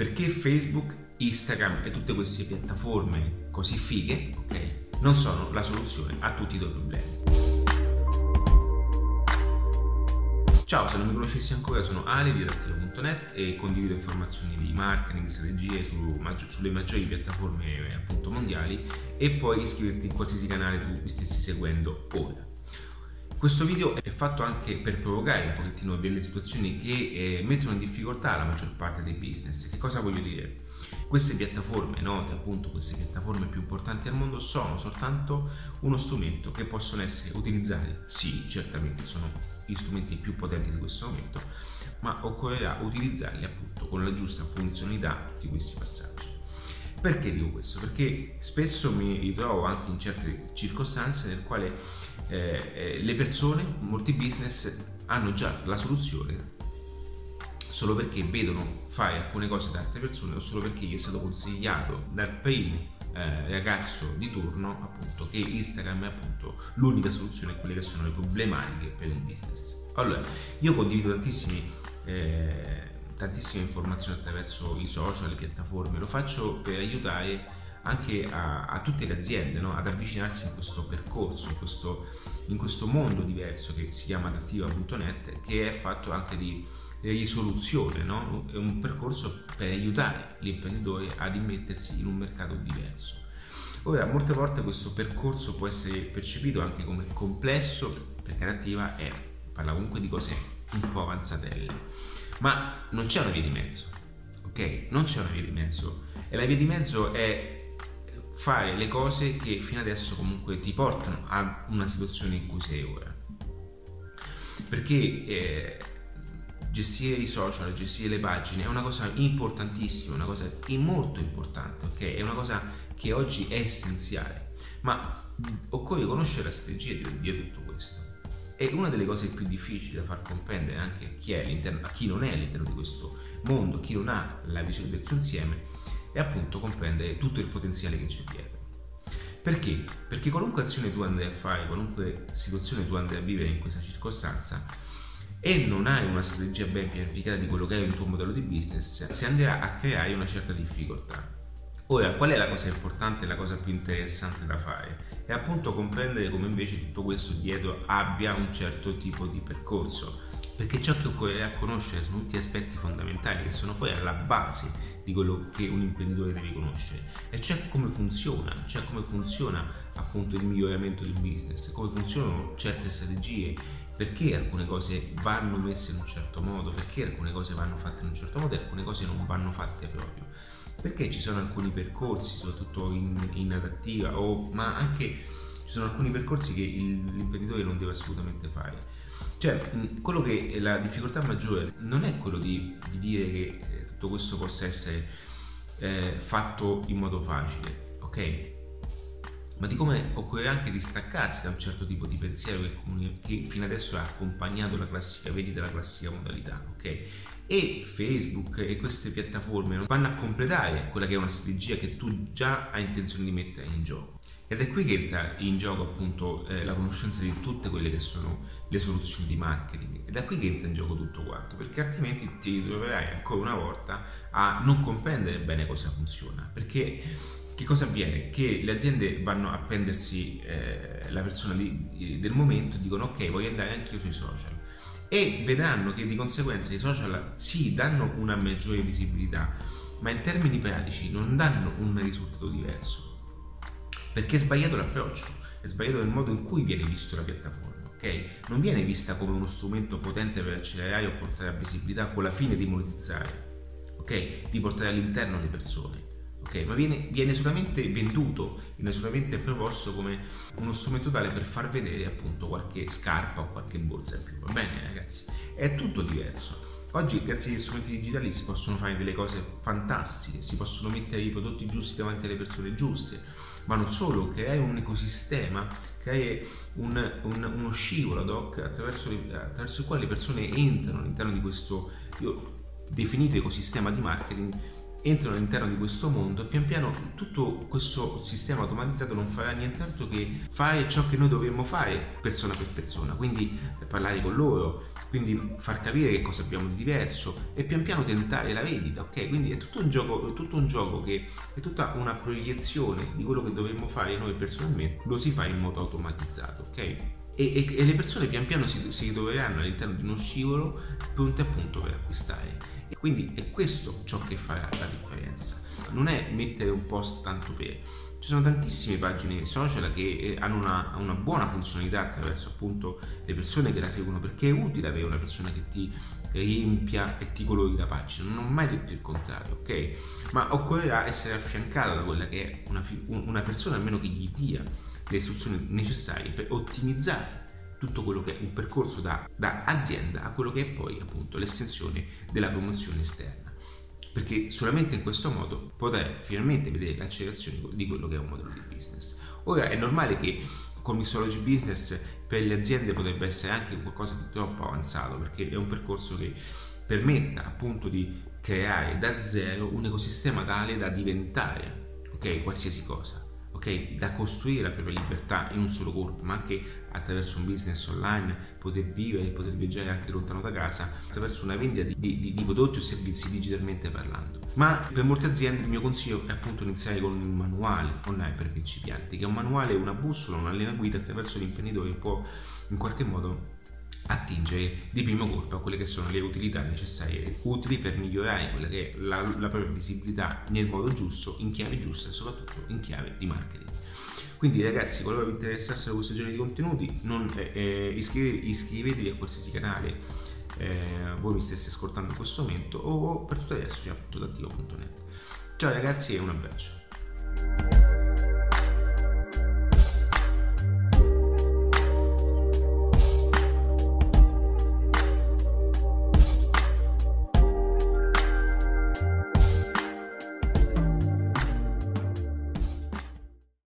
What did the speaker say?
perché Facebook, Instagram e tutte queste piattaforme così fighe, ok, non sono la soluzione a tutti i tuoi problemi. Ciao, se non mi conoscessi ancora sono Ale di Rettilo.net e condivido informazioni di marketing, strategie su, sulle maggiori piattaforme appunto mondiali e puoi iscriverti in qualsiasi canale tu mi stessi seguendo ora. Questo video è fatto anche per provocare un pochettino delle situazioni che eh, mettono in difficoltà la maggior parte dei business. Che cosa voglio dire? Queste piattaforme note, appunto queste piattaforme più importanti al mondo, sono soltanto uno strumento che possono essere utilizzati, sì, certamente sono gli strumenti più potenti di questo momento, ma occorrerà utilizzarli appunto con la giusta funzionalità tutti questi passaggi. Perché dico questo? Perché spesso mi ritrovo anche in certe circostanze nel quale eh, eh, le persone, molti business hanno già la soluzione solo perché vedono fare alcune cose da altre persone o solo perché gli è stato consigliato dal primo eh, ragazzo di turno appunto che Instagram è appunto l'unica soluzione a quelle che sono le problematiche per un business. Allora, io condivido tantissimi eh, tantissime informazioni attraverso i social, le piattaforme, lo faccio per aiutare anche a, a tutte le aziende no? ad avvicinarsi in questo percorso, in questo, in questo mondo diverso che si chiama adattiva.net, che è fatto anche di risoluzione, no? è un percorso per aiutare l'imprenditore ad immettersi in un mercato diverso. Ora, molte volte questo percorso può essere percepito anche come complesso, perché Adattiva è, parla comunque di cose un po' avanzatelle ma non c'è una via di mezzo, ok? Non c'è una via di mezzo e la via di mezzo è fare le cose che fino adesso comunque ti portano a una situazione in cui sei ora. Perché eh, gestire i social, gestire le pagine è una cosa importantissima, una cosa molto importante, ok? È una cosa che oggi è essenziale, ma occorre conoscere la strategia di, di tutto questo. E una delle cose più difficili da far comprendere anche a chi, a chi non è all'interno di questo mondo, chi non ha la visione del suo insieme, è appunto comprendere tutto il potenziale che c'è dietro. Perché? Perché qualunque azione tu andrai a fare, qualunque situazione tu andrai a vivere in questa circostanza, e non hai una strategia ben pianificata di quello che è il tuo modello di business, si andrà a creare una certa difficoltà. Ora, qual è la cosa importante, la cosa più interessante da fare? È appunto comprendere come invece tutto questo dietro abbia un certo tipo di percorso, perché ciò che occorrerà conoscere sono tutti aspetti fondamentali che sono poi alla base di quello che un imprenditore deve conoscere e cioè come funziona, cioè come funziona appunto il miglioramento del business, come funzionano certe strategie, perché alcune cose vanno messe in un certo modo, perché alcune cose vanno fatte in un certo modo e alcune cose non vanno fatte proprio perché ci sono alcuni percorsi, soprattutto in, in adattiva, o, ma anche ci sono alcuni percorsi che l'imprenditore non deve assolutamente fare. Cioè, quello che la difficoltà maggiore non è quello di, di dire che eh, tutto questo possa essere eh, fatto in modo facile, ok? Ma di come occorre anche distaccarsi da un certo tipo di pensiero che, che fino adesso ha accompagnato la classica, vedi della classica modalità, ok? e Facebook e queste piattaforme vanno a completare quella che è una strategia che tu già hai intenzione di mettere in gioco. Ed è qui che entra in gioco appunto eh, la conoscenza di tutte quelle che sono le soluzioni di marketing. Ed è qui che entra in gioco tutto quanto, perché altrimenti ti ritroverai ancora una volta a non comprendere bene cosa funziona. Perché che cosa avviene? Che le aziende vanno a prendersi eh, la persona di, del momento e dicono ok, voglio andare anch'io sui social e vedranno che di conseguenza i social sì danno una maggiore visibilità, ma in termini pratici non danno un risultato diverso. Perché è sbagliato l'approccio, è sbagliato il modo in cui viene visto la piattaforma, ok? Non viene vista come uno strumento potente per accelerare o portare a visibilità con la fine di monetizzare, ok? Di portare all'interno le persone ok? Ma viene, viene, solamente venduto, viene solamente proposto come uno strumento tale per far vedere appunto qualche scarpa o qualche borsa in più, va bene ragazzi? È tutto diverso. Oggi grazie agli strumenti digitali si possono fare delle cose fantastiche, si possono mettere i prodotti giusti davanti alle persone giuste, ma non solo, creare un ecosistema, creare un, un, uno scivolo ad hoc attraverso, attraverso il quale le persone entrano all'interno di questo io, definito ecosistema di marketing entrano all'interno di questo mondo e pian piano tutto questo sistema automatizzato non farà nient'altro che fare ciò che noi dovremmo fare persona per persona, quindi parlare con loro, quindi far capire che cosa abbiamo di diverso e pian piano tentare la vendita, ok? Quindi è tutto un gioco, è tutto un gioco che è tutta una proiezione di quello che dovremmo fare noi personalmente, lo si fa in modo automatizzato, ok? E, e, le persone pian piano si, si ritroveranno all'interno di uno scivolo pronte appunto per acquistare. E quindi è questo ciò che farà la differenza. Non è mettere un post tanto per ci sono tantissime pagine social che eh, hanno una, una, buona funzionalità attraverso appunto le persone che la seguono perché è utile avere una persona che ti riempia e ti colori la pagina non ho mai detto il contrario ok ma occorrerà essere affiancata da quella che è una, una persona almeno che gli dia le istruzioni necessarie per ottimizzare tutto quello che è un percorso da, da azienda a quello che è poi appunto l'estensione della promozione esterna perché solamente in questo modo potrai finalmente vedere l'accelerazione di quello che è un modello di business. Ora è normale che con Mixology Business per le aziende potrebbe essere anche qualcosa di troppo avanzato perché è un percorso che permetta appunto di creare da zero un ecosistema tale da diventare ok qualsiasi cosa ok? Da costruire la propria libertà in un solo corpo, ma anche attraverso un business online, poter vivere, poter viaggiare anche lontano da casa, attraverso una vendita di, di, di prodotti o servizi digitalmente parlando. Ma per molte aziende il mio consiglio è appunto iniziare con un manuale online per principianti, che è un manuale, una bussola, una linea guida attraverso l'imprenditore può in qualche modo attingere di primo colpo a quelle che sono le utilità necessarie utili per migliorare quella che è la, la propria visibilità nel modo giusto, in chiave giusta e soprattutto in chiave di marketing. Quindi ragazzi, qualora vi interessassero questo genere di contenuti, non, eh, eh iscrivetevi, iscrivetevi, a qualsiasi canale eh, voi mi stesse ascoltando in questo momento o per tutto adesso c'è appunto Ciao ragazzi e un abbraccio.